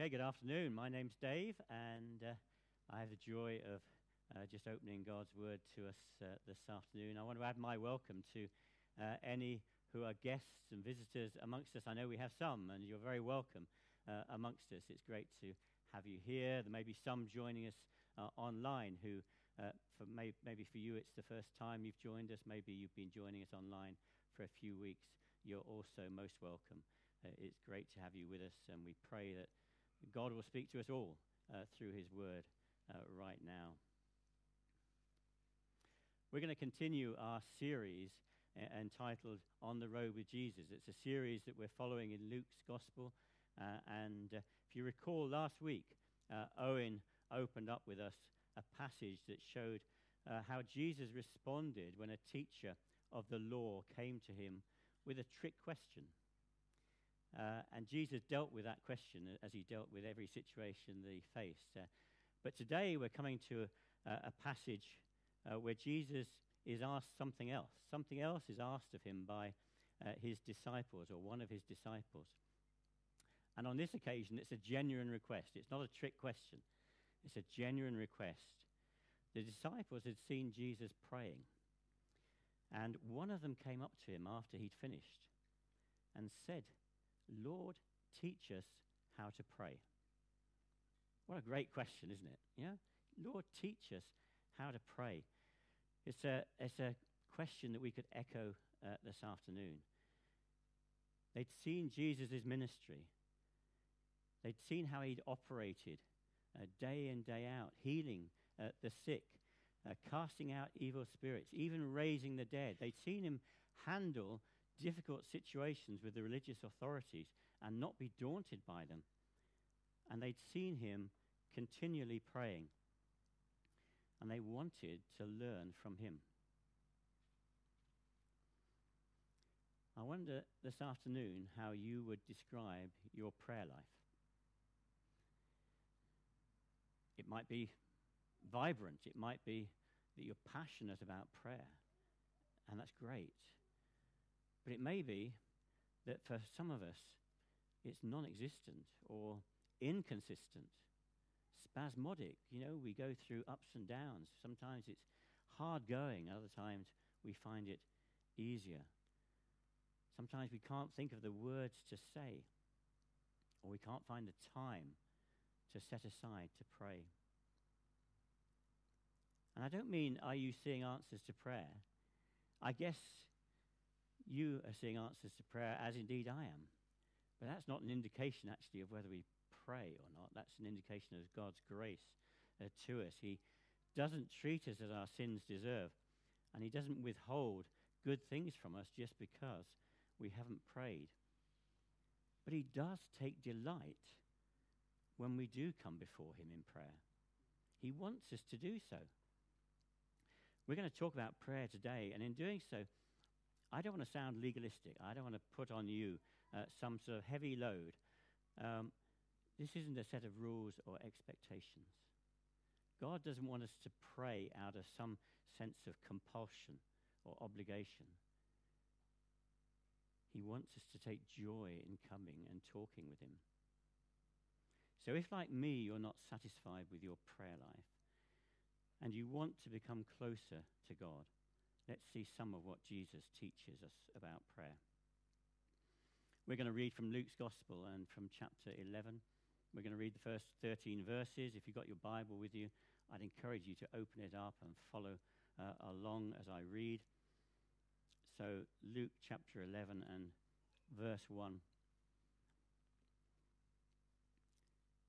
Okay, good afternoon. My name's Dave, and uh, I have the joy of uh, just opening God's Word to us uh, this afternoon. I want to add my welcome to uh, any who are guests and visitors amongst us. I know we have some, and you're very welcome uh, amongst us. It's great to have you here. There may be some joining us uh, online who, for may- maybe for you, it's the first time you've joined us. Maybe you've been joining us online for a few weeks. You're also most welcome. it's great to have you with us, and we pray that God will speak to us all uh, through his word uh, right now. We're going to continue our series uh, entitled On the Road with Jesus. It's a series that we're following in Luke's Gospel. Uh, and uh, if you recall last week, uh, Owen opened up with us a passage that showed how Jesus responded when a teacher of the law came to him with a trick question. Uh, and Jesus dealt with that question as he dealt with every situation that he faced. Uh, but today we're coming to a, a passage uh, where Jesus is asked something else. Something else is asked of him by uh, his disciples or one of his disciples. And on this occasion, it's a genuine request. It's not a trick question, it's a genuine request. The disciples had seen Jesus praying. And one of them came up to him after he'd finished and said, Lord, teach us how to pray. What a great question, isn't it? Yeah? Lord, teach us how to pray. It's a, it's a question that we could echo uh, this afternoon. They'd seen Jesus' ministry, they'd seen how he'd operated uh, day in, day out, healing uh, the sick, uh, casting out evil spirits, even raising the dead. They'd seen him handle difficult situations with the religious authorities and not be daunted by them. And they'd seen him continually praying. And they wanted to learn from him. I wonder this afternoon how you would describe your prayer life. It might be vibrant, it might be that you're passionate about prayer, and that's great. But it may be that for some of us, it's non existent or inconsistent, spasmodic. You know, we go through ups and downs. Sometimes it's hard going, other times we find it easier. Sometimes we can't think of the words to say, or we can't find the time to set aside to pray. And I don't mean, are you seeing answers to prayer? I guess you are seeing answers to prayer, as indeed I am. But that's not an indication, actually, of whether we pray or not. That's an indication of God's grace uh, to us. He doesn't treat us as our sins deserve, and He doesn't withhold good things from us just because we haven't prayed. But He does take delight when we do come before Him in prayer. He wants us to do so. We're going to talk about prayer today, and in doing so, I don't want to sound legalistic. I don't want to put on you uh, some sort of heavy load. Um, this isn't a set of rules or expectations. God doesn't want us to pray out of some sense of compulsion or obligation. He wants us to take joy in coming and talking with Him. So, if, like me, you're not satisfied with your prayer life and you want to become closer to God, let's see some of what Jesus teaches us about prayer. We're going to read from Luke's Gospel and from chapter 11. We're going to read the first 13 verses. If you've got your Bible with you, I'd encourage you to open it up and follow uh, along as I read. So, Luke chapter 11 and verse 1.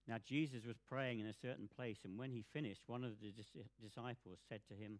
Now, Jesus was praying in a certain place, and when he finished, one of the dis- disciples said to him,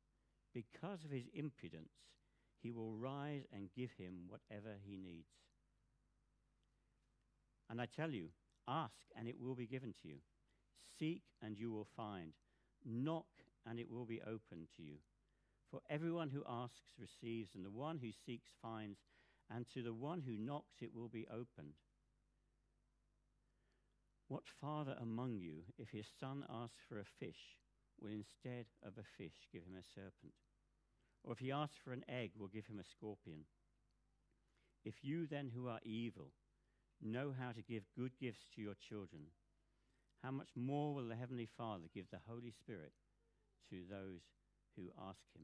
because of his impudence, he will rise and give him whatever he needs. And I tell you, ask and it will be given to you. Seek and you will find. Knock and it will be opened to you. For everyone who asks receives, and the one who seeks finds, and to the one who knocks it will be opened. What father among you, if his son asks for a fish, will instead of a fish give him a serpent? Or if he asks for an egg, will give him a scorpion? If you then, who are evil, know how to give good gifts to your children, how much more will the Heavenly Father give the Holy Spirit to those who ask him?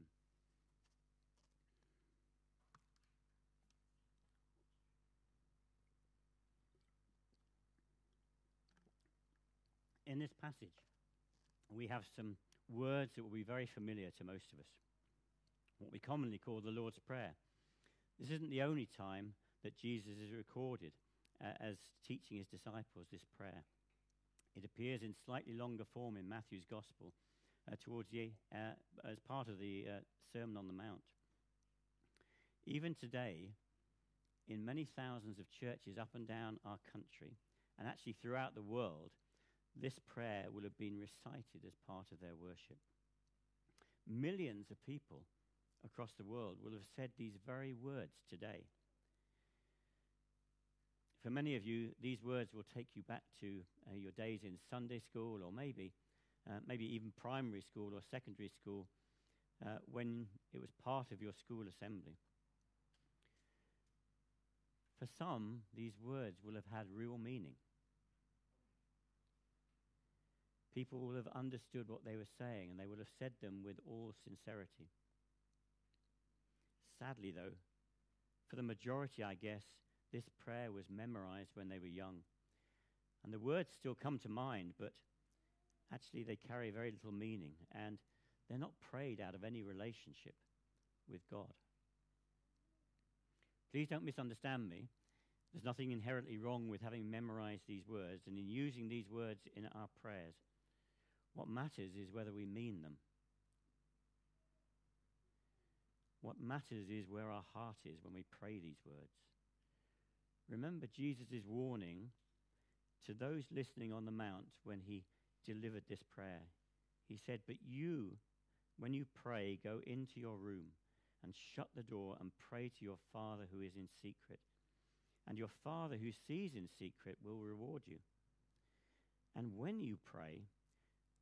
In this passage, we have some words that will be very familiar to most of us, what we commonly call the Lord's Prayer. This isn't the only time that Jesus is recorded uh, as teaching his disciples this prayer. It appears in slightly longer form in Matthew's Gospel uh, towards the, uh, as part of the uh, Sermon on the Mount. Even today, in many thousands of churches up and down our country, and actually throughout the world, this prayer will have been recited as part of their worship. Millions of people across the world will have said these very words today. For many of you, these words will take you back to uh, your days in Sunday school or maybe, uh, maybe even primary school or secondary school uh, when it was part of your school assembly. For some, these words will have had real meaning. People will have understood what they were saying and they will have said them with all sincerity. Sadly, though, for the majority, I guess, this prayer was memorized when they were young. And the words still come to mind, but actually they carry very little meaning and they're not prayed out of any relationship with God. Please don't misunderstand me. There's nothing inherently wrong with having memorized these words and in using these words in our prayers. What matters is whether we mean them. What matters is where our heart is when we pray these words. Remember Jesus' warning to those listening on the mount when he delivered this prayer. He said, But you, when you pray, go into your room and shut the door and pray to your Father who is in secret. And your Father who sees in secret will reward you. And when you pray,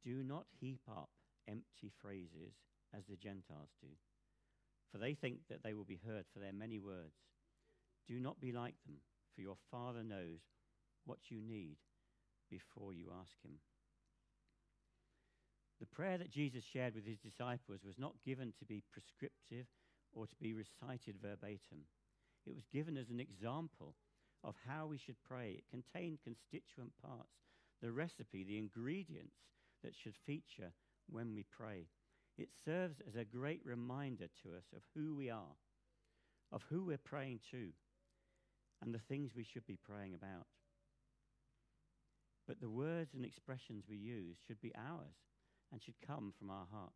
do not heap up empty phrases as the Gentiles do, for they think that they will be heard for their many words. Do not be like them for your Father knows what you need before you ask Him. The prayer that Jesus shared with his disciples was not given to be prescriptive or to be recited verbatim. It was given as an example of how we should pray. It contained constituent parts, the recipe, the ingredients that should feature when we pray. It serves as a great reminder to us of who we are, of who we're praying to, and the things we should be praying about. But the words and expressions we use should be ours and should come from our hearts.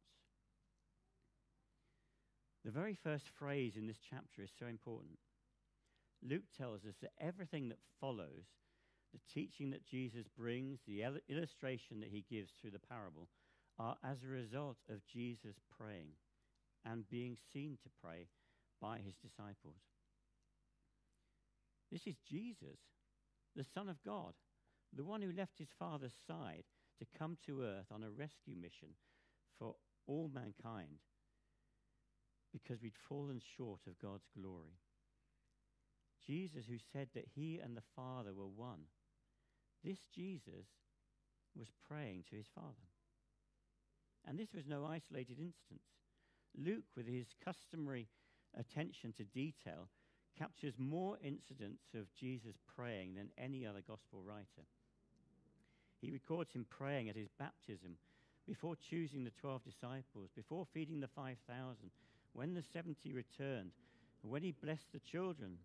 The very first phrase in this chapter is so important. Luke tells us that everything that follows, the teaching that Jesus brings, the illustration that he gives through the parable, are as a result of Jesus praying and being seen to pray by his disciples. This is Jesus, the Son of God, the one who left his Father's side to come to earth on a rescue mission for all mankind because we'd fallen short of God's glory. Jesus, who said that he and the Father were one, this Jesus was praying to his Father. And this was no isolated instance. Luke, with his customary attention to detail, captures more incidents of Jesus praying than any other gospel writer. He records him praying at his baptism before choosing the 12 disciples, before feeding the 5,000, when the 70 returned, when he blessed the children,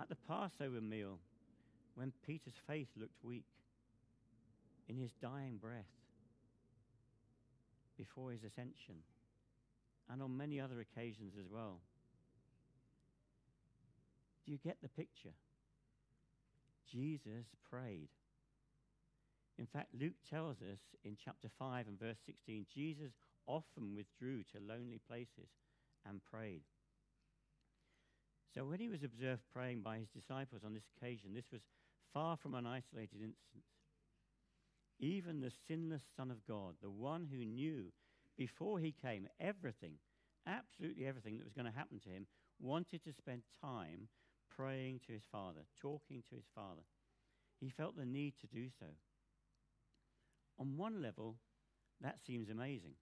at the Passover meal, when Peter's faith looked weak, in his dying breath, before his ascension, and on many other occasions as well. Do you get the picture? Jesus prayed. In fact, Luke tells us in chapter 5 and verse 16 Jesus often withdrew to lonely places and prayed. So when he was observed praying by his disciples on this occasion, this was far from an isolated instance. Even the sinless Son of God, the one who knew before he came everything, absolutely everything that was going to happen to him, wanted to spend time praying to his Father, talking to his Father. He felt the need to do so. On one level, that seems amazing.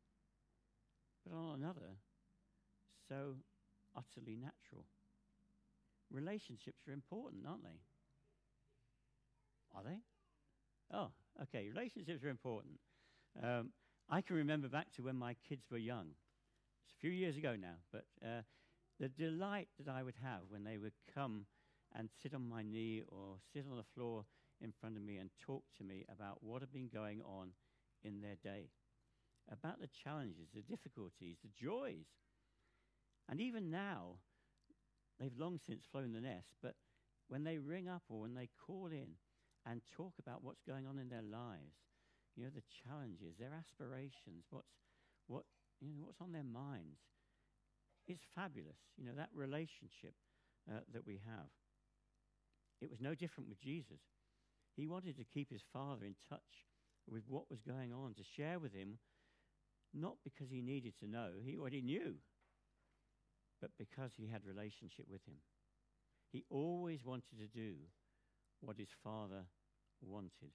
But on another, so utterly natural. Relationships are important, aren't they? Are they? Oh, okay. Relationships are important. Um, I can remember back to when my kids were young. It's a few years ago now, but uh, the delight that I would have when they would come and sit on my knee or sit on the floor in front of me and talk to me about what had been going on in their day, about the challenges, the difficulties, the joys. And even now, they've long since flown the nest, but when they ring up or when they call in and talk about what's going on in their lives, you know, the challenges, their aspirations, what's, what, you know, what's on their minds, it's fabulous, you know, that relationship uh, that we have. It was no different with Jesus. He wanted to keep his father in touch with what was going on, to share with him, not because he needed to know, he already knew, but because he had relationship with him. He always wanted to do what his father wanted.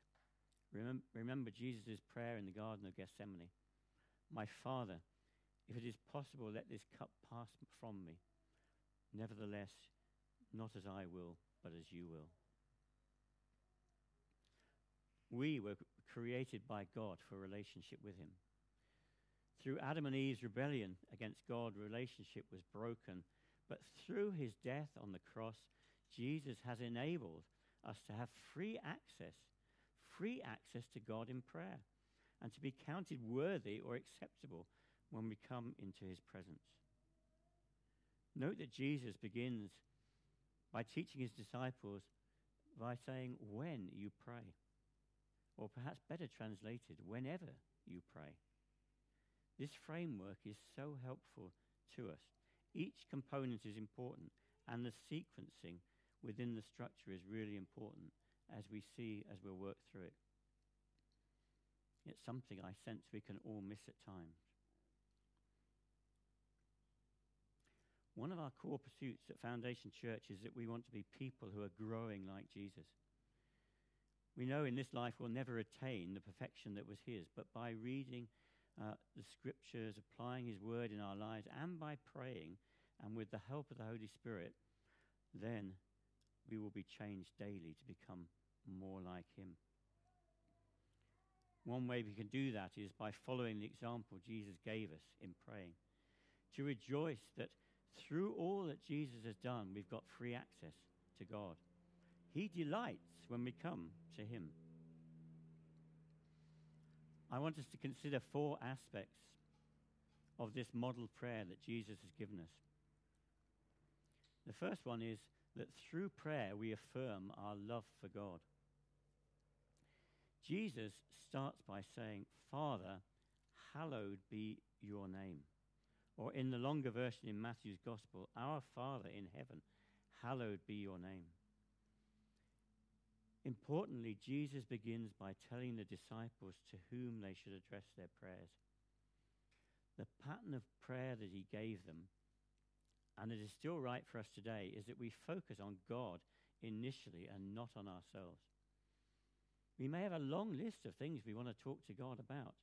Remember, remember Jesus' prayer in the Garden of Gethsemane My Father, if it is possible, let this cup pass from me. Nevertheless, not as I will, but as you will. We were created by God for relationship with Him. Through Adam and Eve's rebellion against God, relationship was broken. But through his death on the cross, Jesus has enabled us to have free access, free access to God in prayer, and to be counted worthy or acceptable when we come into his presence. Note that Jesus begins by teaching his disciples by saying, when you pray. Or perhaps better translated, whenever you pray. This framework is so helpful to us. Each component is important, and the sequencing within the structure is really important as we see as we'll work through it. It's something I sense we can all miss at times. One of our core pursuits at Foundation Church is that we want to be people who are growing like Jesus. We know in this life we'll never attain the perfection that was his, but by reading uh, the scriptures, applying his word in our lives, and by praying and with the help of the Holy Spirit, then we will be changed daily to become more like him. One way we can do that is by following the example Jesus gave us in praying. To rejoice that through all that Jesus has done, we've got free access to God. He delights when we come to him. I want us to consider four aspects of this model prayer that Jesus has given us. The first one is that through prayer we affirm our love for God. Jesus starts by saying, Father, hallowed be your name. Or in the longer version in Matthew's Gospel, Our Father in heaven, hallowed be your name. Importantly, Jesus begins by telling the disciples to whom they should address their prayers. The pattern of prayer that he gave them, and it is still right for us today, is that we focus on God initially and not on ourselves. We may have a long list of things we want to talk to God about,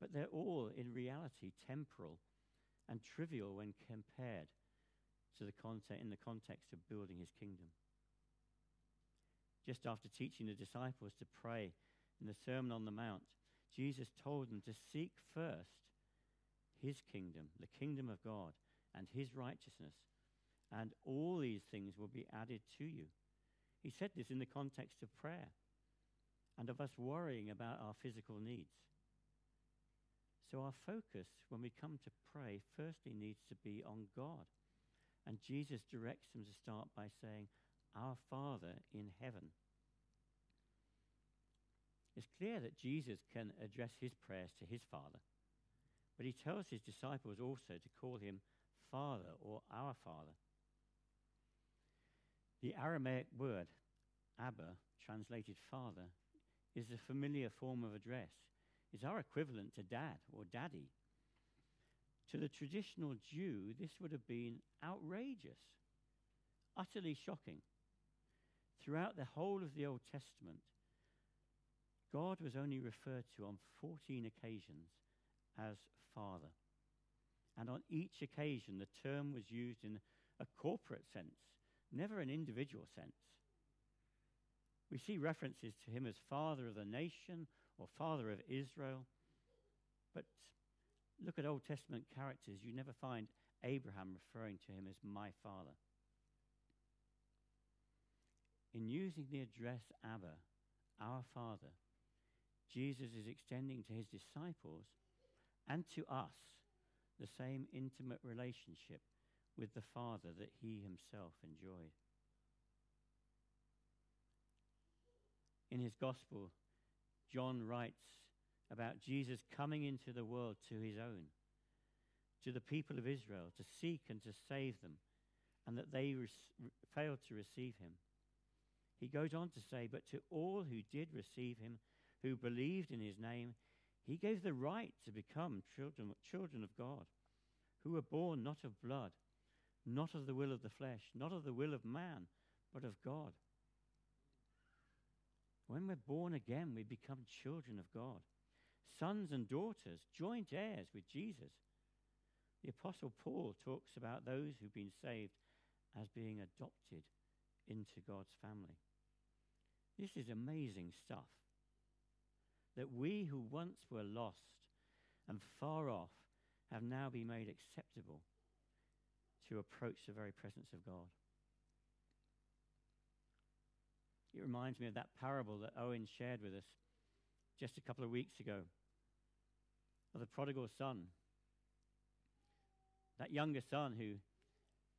but they're all in reality temporal and trivial when compared to the context in the context of building his kingdom just after teaching the disciples to pray in the Sermon on the Mount, Jesus told them to seek first his kingdom, the kingdom of God, and his righteousness, and all these things will be added to you. He said this in the context of prayer and of us worrying about our physical needs. So our focus when we come to pray firstly needs to be on God. And Jesus directs them to start by saying, Our Father in heaven. It's clear that Jesus can address his prayers to his Father, but he tells his disciples also to call him Father or our Father. The Aramaic word, Abba, translated Father, is a familiar form of address. It's our equivalent to dad or daddy. To the traditional Jew, this would have been outrageous, utterly shocking. Throughout the whole of the Old Testament, God was only referred to on 14 occasions as Father. And on each occasion, the term was used in a corporate sense, never an individual sense. We see references to him as Father of the nation or Father of Israel. But look at Old Testament characters. You never find Abraham referring to him as my father. In using the address Abba, our Father, Jesus is extending to his disciples and to us the same intimate relationship with the Father that he himself enjoyed. In his gospel, John writes about Jesus coming into the world to his own, to the people of Israel, to seek and to save them, and that they failed to receive him. He goes on to say, But to all who did receive him, who believed in his name, he gave the right to become children, children of God, who were born not of blood, not of the will of the flesh, not of the will of man, but of God. When we're born again, we become children of God, sons and daughters, joint heirs with Jesus. The Apostle Paul talks about those who've been saved as being adopted into God's family. This is amazing stuff that we who once were lost and far off have now been made acceptable to approach the very presence of God. It reminds me of that parable that Owen shared with us just a couple of weeks ago of the prodigal son. That younger son who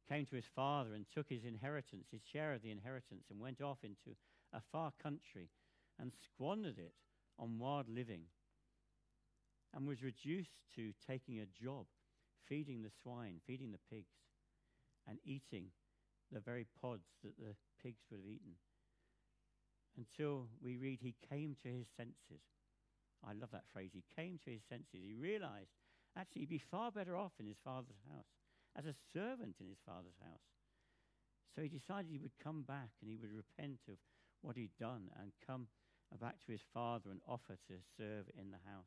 came to his father and took his inheritance, his share of the inheritance, and went off into a far country and squandered it on wild living and was reduced to taking a job, feeding the swine, feeding the pigs, and eating the very pods that the pigs would have eaten. Until we read, he came to his senses. I love that phrase. He came to his senses. He realized actually he'd be far better off in his father's house, as a servant in his father's house. So he decided he would come back and he would repent of what he'd done and come back to his father and offer to serve in the house.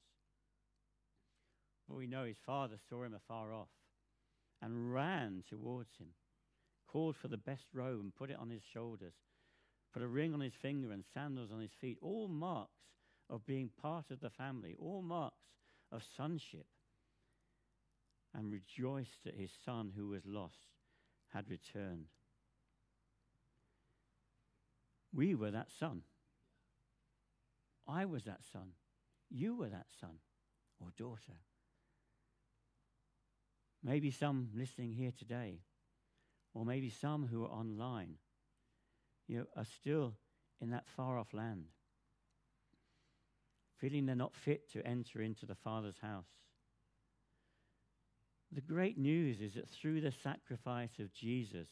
But we know his father saw him afar off and ran towards him, called for the best robe and put it on his shoulders, put a ring on his finger and sandals on his feet, all marks of being part of the family, all marks of sonship, and rejoiced that his son who was lost had returned. We were that son. I was that son. You were that son or daughter. Maybe some listening here today, or maybe some who are online, you know, are still in that far off land, feeling they're not fit to enter into the Father's house. The great news is that through the sacrifice of Jesus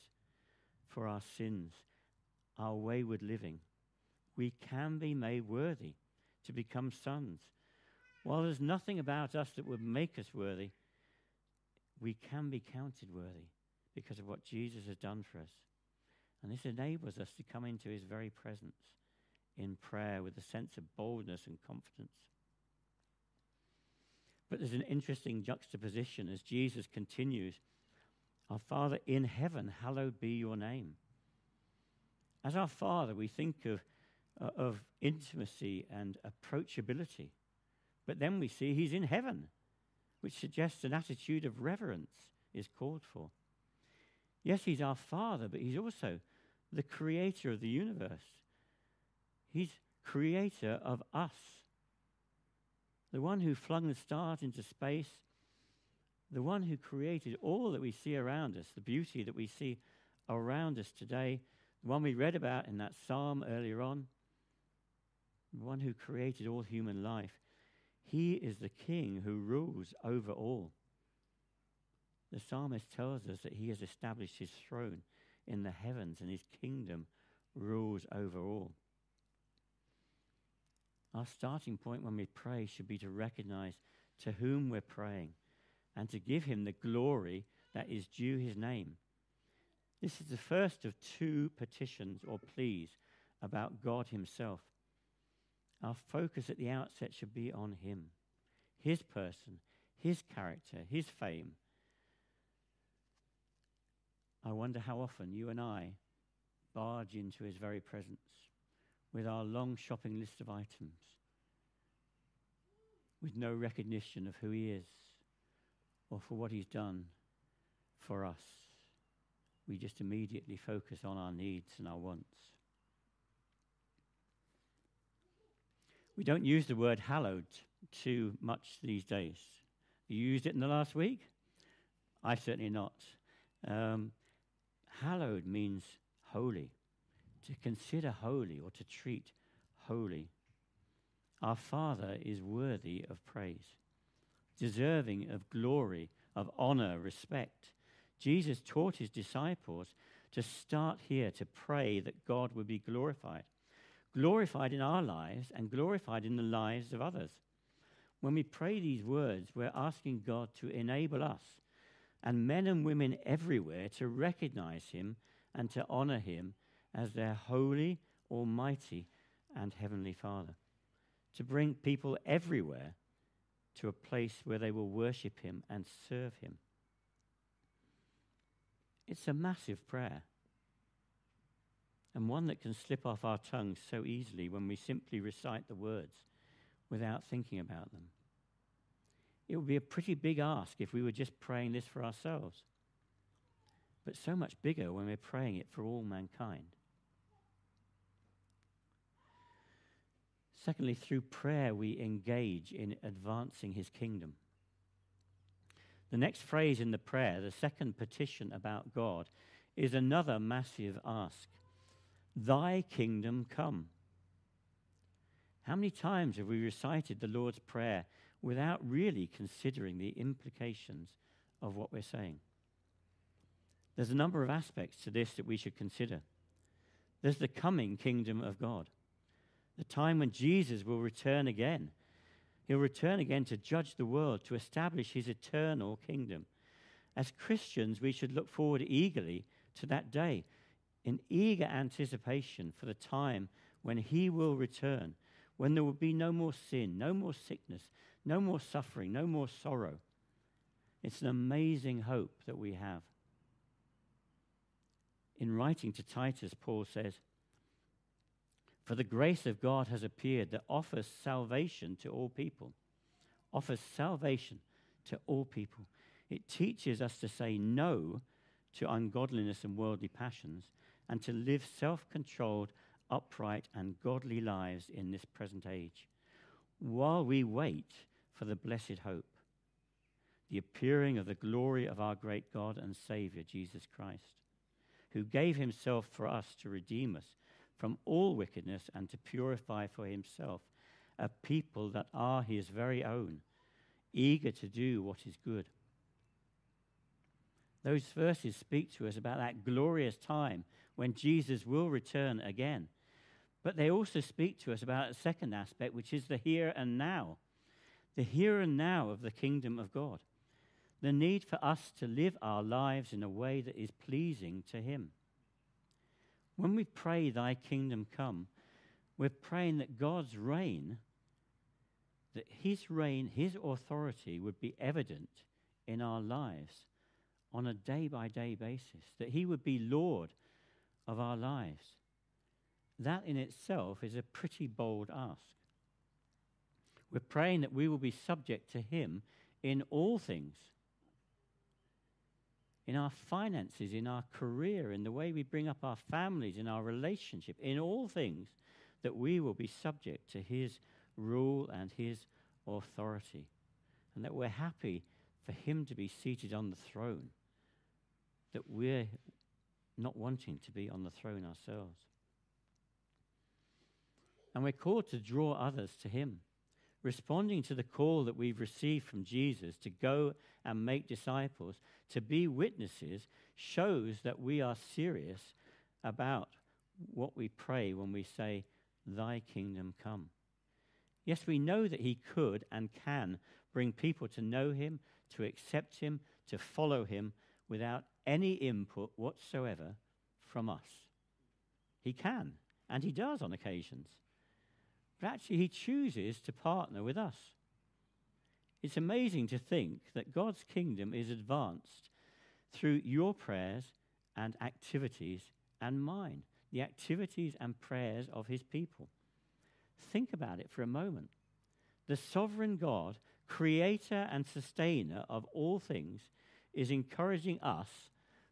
for our sins, our wayward living, we can be made worthy to become sons. While there's nothing about us that would make us worthy, we can be counted worthy because of what Jesus has done for us. And this enables us to come into his very presence in prayer with a sense of boldness and confidence. But there's an interesting juxtaposition as Jesus continues Our Father in heaven, hallowed be your name. As our Father, we think of uh, of intimacy and approachability. But then we see he's in heaven, which suggests an attitude of reverence is called for. Yes, he's our Father, but he's also the creator of the universe. He's creator of us. The one who flung the stars into space, the one who created all that we see around us, the beauty that we see around us today, the one we read about in that psalm earlier on, the one who created all human life. He is the king who rules over all. The psalmist tells us that he has established his throne in the heavens and his kingdom rules over all. Our starting point when we pray should be to recognize to whom we're praying and to give him the glory that is due his name. This is the first of two petitions or pleas about God himself. Our focus at the outset should be on him, his person, his character, his fame. I wonder how often you and I barge into his very presence with our long shopping list of items, with no recognition of who he is or for what he's done for us. We just immediately focus on our needs and our wants. We don't use the word hallowed too much these days. You used it in the last week? I certainly not. Um, hallowed means holy, to consider holy or to treat holy. Our Father is worthy of praise, deserving of glory, of honor, respect. Jesus taught his disciples to start here to pray that God would be glorified. Glorified in our lives and glorified in the lives of others. When we pray these words, we're asking God to enable us and men and women everywhere to recognize him and to honor him as their holy, almighty, and heavenly Father. To bring people everywhere to a place where they will worship him and serve him. It's a massive prayer, and one that can slip off our tongues so easily when we simply recite the words without thinking about them. It would be a pretty big ask if we were just praying this for ourselves, but so much bigger when we're praying it for all mankind. Secondly, through prayer, we engage in advancing his kingdom. The next phrase in the prayer, the second petition about God, is another massive ask Thy kingdom come. How many times have we recited the Lord's Prayer without really considering the implications of what we're saying? There's a number of aspects to this that we should consider. There's the coming kingdom of God, the time when Jesus will return again He'll return again to judge the world, to establish his eternal kingdom. As Christians, we should look forward eagerly to that day in eager anticipation for the time when he will return, when there will be no more sin, no more sickness, no more suffering, no more sorrow. It's an amazing hope that we have. In writing to Titus, Paul says, for the grace of God has appeared that offers salvation to all people. Offers salvation to all people. It teaches us to say no to ungodliness and worldly passions and to live self controlled, upright, and godly lives in this present age while we wait for the blessed hope, the appearing of the glory of our great God and Savior, Jesus Christ, who gave himself for us to redeem us from all wickedness and to purify for himself a people that are his very own, eager to do what is good. Those verses speak to us about that glorious time when Jesus will return again. But they also speak to us about a second aspect, which is the here and now. The here and now of the kingdom of God. The need for us to live our lives in a way that is pleasing to Him. When we pray, Thy kingdom come, we're praying that God's reign, that His reign, His authority would be evident in our lives on a day by day basis, that He would be Lord of our lives. That in itself is a pretty bold ask. We're praying that we will be subject to Him in all things in our finances, in our career, in the way we bring up our families, in our relationship, in all things, that we will be subject to His rule and His authority. And that we're happy for Him to be seated on the throne, that we're not wanting to be on the throne ourselves. And we're called to draw others to Him responding to the call that we've received from Jesus to go and make disciples, to be witnesses, shows that we are serious about what we pray when we say, Thy kingdom come. Yes, we know that He could and can bring people to know Him, to accept Him, to follow Him without any input whatsoever from us. He can, and He does on occasions. But actually, He chooses to partner with us. It's amazing to think that God's kingdom is advanced through your prayers and activities and mine, the activities and prayers of His people. Think about it for a moment. The sovereign God, creator and sustainer of all things, is encouraging us,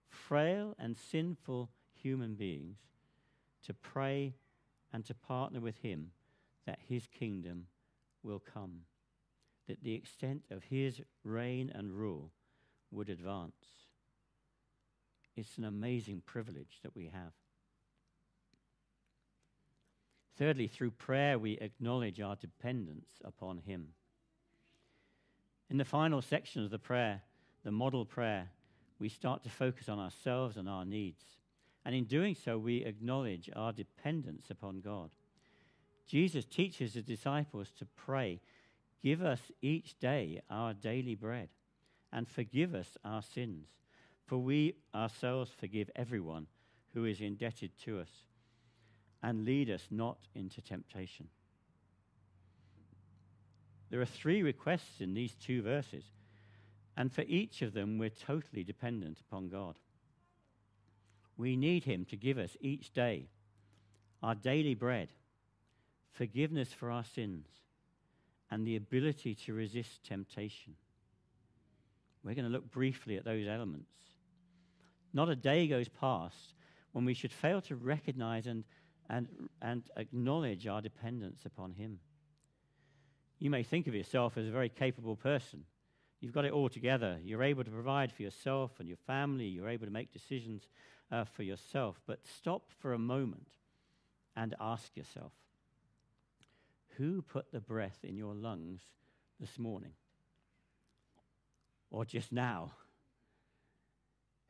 frail and sinful human beings, to pray and to partner with Him that his kingdom will come, that the extent of his reign and rule would advance. It's an amazing privilege that we have. Thirdly, through prayer, we acknowledge our dependence upon him. In the final section of the prayer, the model prayer, we start to focus on ourselves and our needs. And in doing so, we acknowledge our dependence upon God. Jesus teaches the disciples to pray, Give us each day our daily bread, and forgive us our sins, for we ourselves forgive everyone who is indebted to us, and lead us not into temptation. There are three requests in these two verses, and for each of them, we're totally dependent upon God. We need Him to give us each day our daily bread forgiveness for our sins, and the ability to resist temptation. We're going to look briefly at those elements. Not a day goes past when we should fail to recognize and, and, and acknowledge our dependence upon Him. You may think of yourself as a very capable person. You've got it all together. You're able to provide for yourself and your family. You're able to make decisions uh, for yourself. But stop for a moment and ask yourself who put the breath in your lungs this morning? Or just now?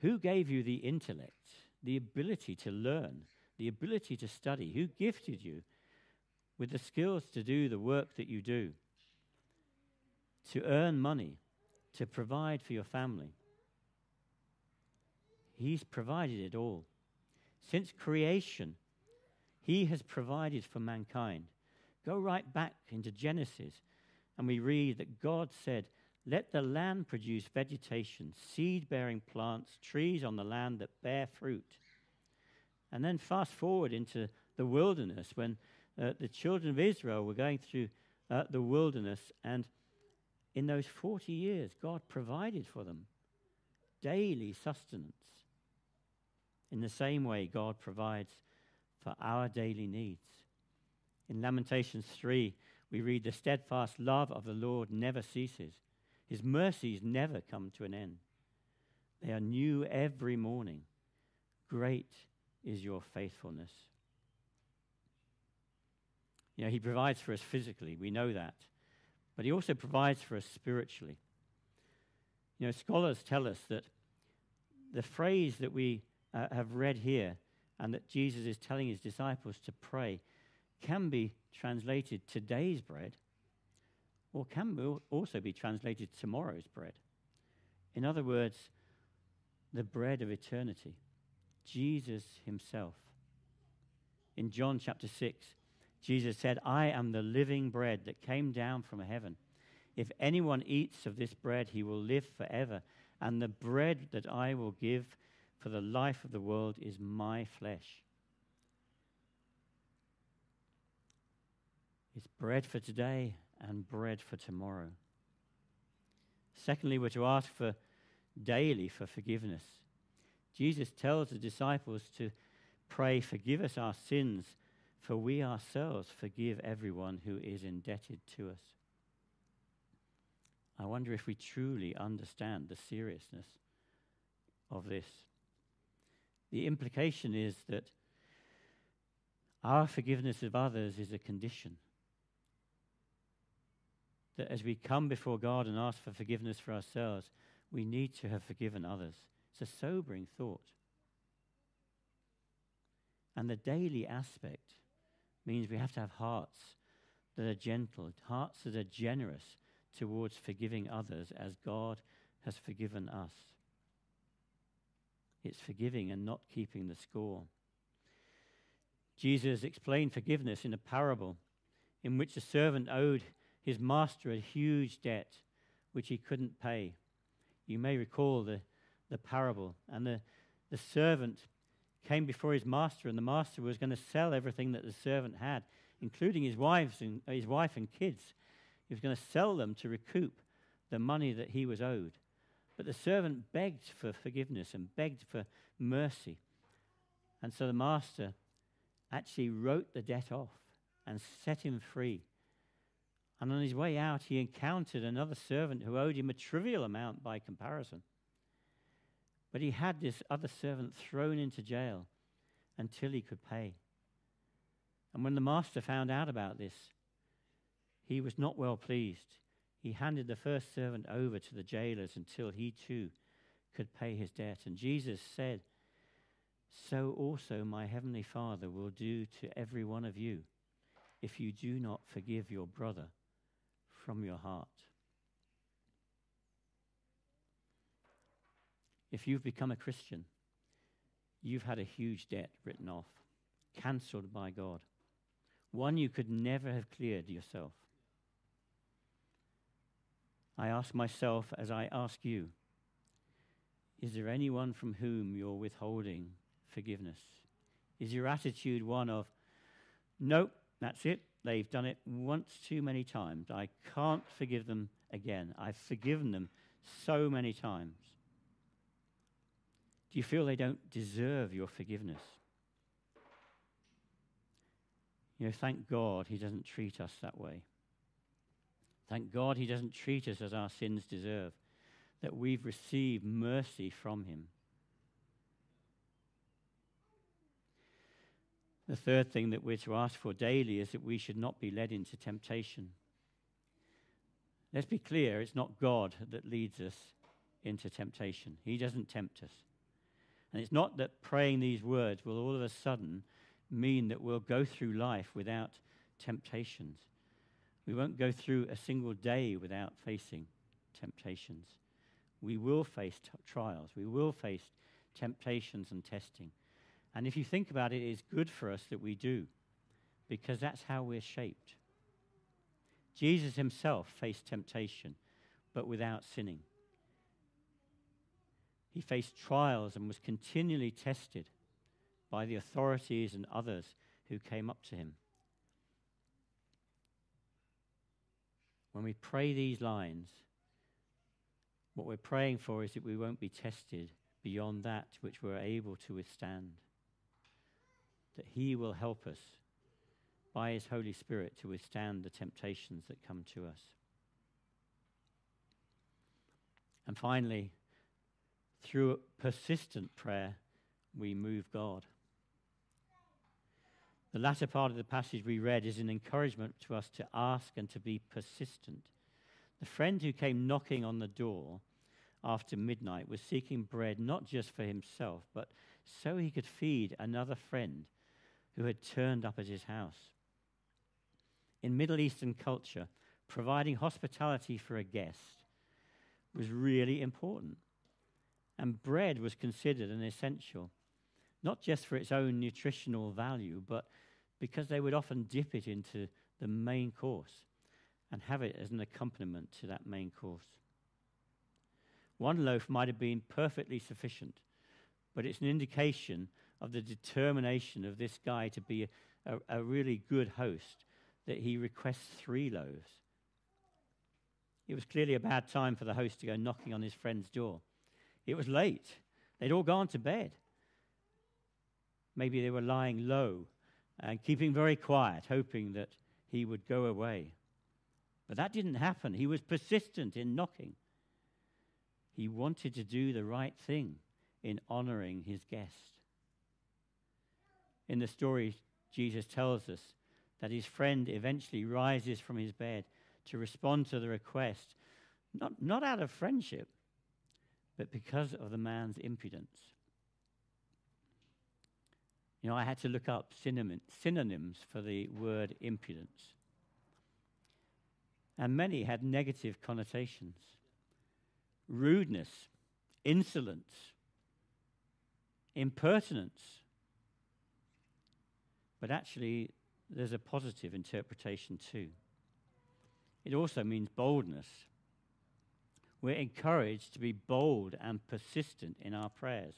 Who gave you the intellect, the ability to learn, the ability to study? Who gifted you with the skills to do the work that you do? To earn money, to provide for your family? He's provided it all. Since creation, He has provided for mankind. Go right back into Genesis, and we read that God said, Let the land produce vegetation, seed bearing plants, trees on the land that bear fruit. And then fast forward into the wilderness when uh, the children of Israel were going through uh, the wilderness, and in those 40 years, God provided for them daily sustenance. In the same way, God provides for our daily needs. In Lamentations 3, we read, The steadfast love of the Lord never ceases, His mercies never come to an end. They are new every morning. Great is your faithfulness. You know, He provides for us physically, we know that. But He also provides for us spiritually. You know, scholars tell us that the phrase that we uh, have read here and that Jesus is telling his disciples to pray can be translated today's bread or can also be translated tomorrow's bread. In other words, the bread of eternity, Jesus himself. In John chapter 6, Jesus said, I am the living bread that came down from heaven. If anyone eats of this bread, he will live forever. And the bread that I will give for the life of the world is my flesh. It's bread for today and bread for tomorrow. Secondly, we're to ask for daily for forgiveness. Jesus tells the disciples to pray, Forgive us our sins, for we ourselves forgive everyone who is indebted to us. I wonder if we truly understand the seriousness of this. The implication is that our forgiveness of others is a condition. That as we come before God and ask for forgiveness for ourselves, we need to have forgiven others. It's a sobering thought. And the daily aspect means we have to have hearts that are gentle, hearts that are generous towards forgiving others as God has forgiven us. It's forgiving and not keeping the score. Jesus explained forgiveness in a parable in which a servant owed his master a huge debt which he couldn't pay. You may recall the, the parable. And the, the servant came before his master, and the master was going to sell everything that the servant had, including his, wives and, uh, his wife and kids. He was going to sell them to recoup the money that he was owed. But the servant begged for forgiveness and begged for mercy. And so the master actually wrote the debt off and set him free. And on his way out, he encountered another servant who owed him a trivial amount by comparison. But he had this other servant thrown into jail until he could pay. And when the master found out about this, he was not well pleased. He handed the first servant over to the jailers until he too could pay his debt. And Jesus said, So also my heavenly Father will do to every one of you if you do not forgive your brother from your heart. If you've become a Christian, you've had a huge debt written off, cancelled by God, one you could never have cleared yourself. I ask myself as I ask you is there anyone from whom you're withholding forgiveness? Is your attitude one of, nope, that's it, they've done it once too many times. I can't forgive them again. I've forgiven them so many times. Do you feel they don't deserve your forgiveness? You know, thank God he doesn't treat us that way. Thank God he doesn't treat us as our sins deserve, that we've received mercy from him. The third thing that we're to ask for daily is that we should not be led into temptation. Let's be clear, it's not God that leads us into temptation. He doesn't tempt us. And it's not that praying these words will all of a sudden mean that we'll go through life without temptations. We won't go through a single day without facing temptations. We will face t- trials. We will face temptations and testing. And if you think about it, it's good for us that we do, because that's how we're shaped. Jesus himself faced temptation, but without sinning. He faced trials and was continually tested by the authorities and others who came up to him. When we pray these lines, what we're praying for is that we won't be tested beyond that which we're able to withstand. That He will help us by His Holy Spirit to withstand the temptations that come to us. And finally, through persistent prayer, we move God. The latter part of the passage we read is an encouragement to us to ask and to be persistent. The friend who came knocking on the door after midnight was seeking bread not just for himself, but so he could feed another friend who had turned up at his house. In Middle Eastern culture, providing hospitality for a guest was really important. And bread was considered an essential, not just for its own nutritional value, but because they would often dip it into the main course and have it as an accompaniment to that main course. One loaf might have been perfectly sufficient, but it's an indication of the determination of this guy to be a, a, really good host that he requests three loaves It was clearly a bad time for the host to go knocking on his friend's door. It was late. They'd all gone to bed. Maybe they were lying low and keeping very quiet, hoping that he would go away. But that didn't happen. He was persistent in knocking. He wanted to do the right thing in honoring his guest. In the story, Jesus tells us that his friend eventually rises from his bed to respond to the request, not, not out of friendship, but because of the man's impudence. You know, I had to look up synonyms for the word impudence. And many had negative connotations rudeness, insolence, impertinence. But actually, there's a positive interpretation too. It also means boldness. We're encouraged to be bold and persistent in our prayers.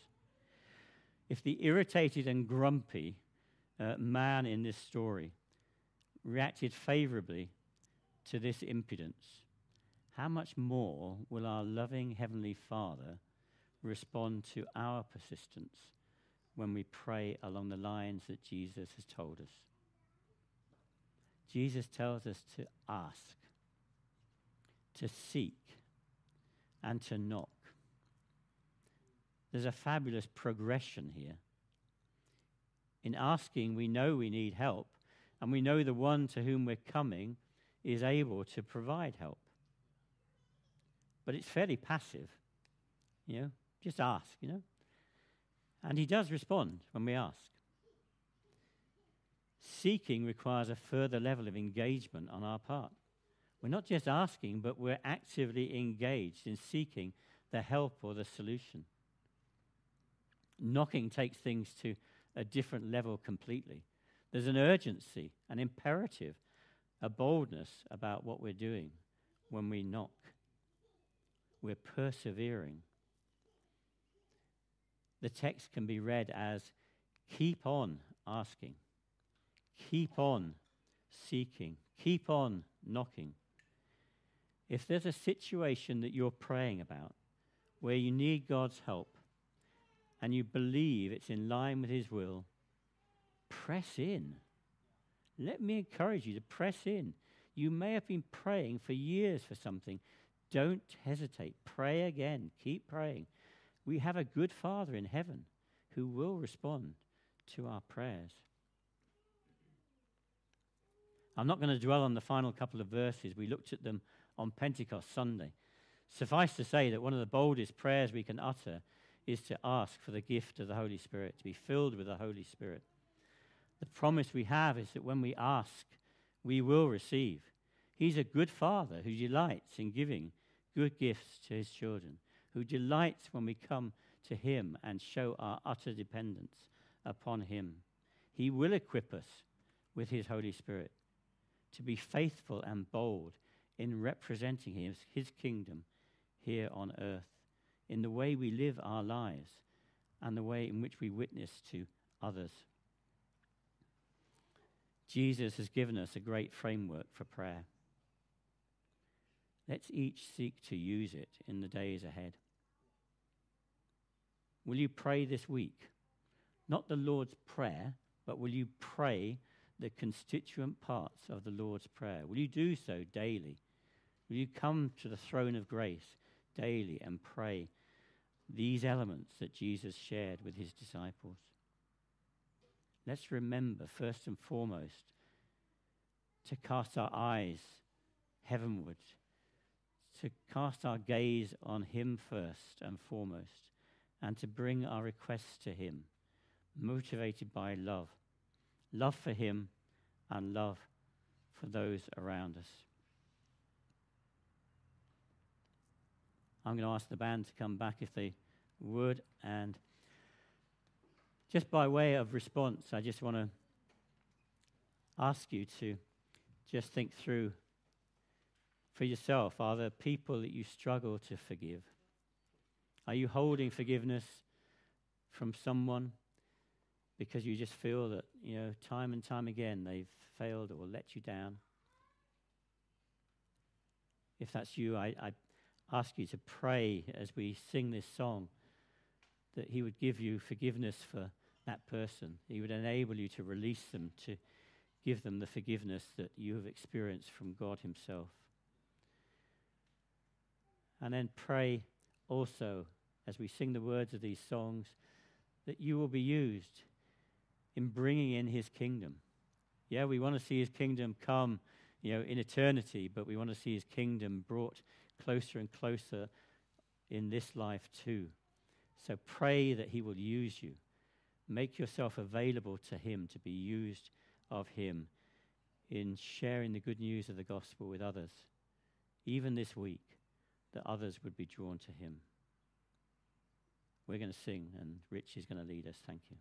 If the irritated and grumpy uh, man in this story reacted favorably to this impudence, how much more will our loving Heavenly Father respond to our persistence when we pray along the lines that Jesus has told us? Jesus tells us to ask, to seek, and to knock. There's a fabulous progression here. In asking, we know we need help, and we know the one to whom we're coming is able to provide help. But it's fairly passive. You know, just ask, you know. And he does respond when we ask. Seeking requires a further level of engagement on our part. We're not just asking, but we're actively engaged in seeking the help or the solution. Knocking takes things to a different level completely. There's an urgency, an imperative, a boldness about what we're doing when we knock. We're persevering. The text can be read as keep on asking, keep on seeking, keep on knocking. If there's a situation that you're praying about where you need God's help, and you believe it's in line with His will, press in. Let me encourage you to press in. You may have been praying for years for something. Don't hesitate. Pray again. Keep praying. We have a good Father in heaven who will respond to our prayers. I'm not going to dwell on the final couple of verses. We looked at them on Pentecost Sunday. Suffice to say that one of the boldest prayers we can utter is to ask for the gift of the Holy Spirit, to be filled with the Holy Spirit. The promise we have is that when we ask, we will receive. He's a good father who delights in giving good gifts to his children, who delights when we come to him and show our utter dependence upon him. He will equip us with his Holy Spirit to be faithful and bold in representing his, his kingdom here on earth in the way we live our lives and the way in which we witness to others. Jesus has given us a great framework for prayer. Let's each seek to use it in the days ahead. Will you pray this week? Not the Lord's Prayer, but will you pray the constituent parts of the Lord's Prayer? Will you do so daily? Will you come to the throne of grace daily and pray these elements that Jesus shared with his disciples. Let's remember, first and foremost, to cast our eyes heavenward, to cast our gaze on him first and foremost, and to bring our requests to him, motivated by love love for him and love for those around us. I'm going to ask the band to come back if they would. And just by way of response, I just want to ask you to just think through for yourself are there people that you struggle to forgive? Are you holding forgiveness from someone because you just feel that, you know, time and time again they've failed or let you down? if that's you, I, I ask you to pray as we sing this song that He would give you forgiveness for that person. He would enable you to release them, to give them the forgiveness that you have experienced from God Himself. And then pray also, as we sing the words of these songs, that you will be used in bringing in His kingdom. Yeah, we want to see His kingdom come, you know, in eternity, but we want to see His kingdom brought closer and closer in this life too. So pray that He will use you. Make yourself available to Him to be used of Him in sharing the good news of the gospel with others, even this week, that others would be drawn to Him. We're going to sing, and Rich is going to lead us. Thank you.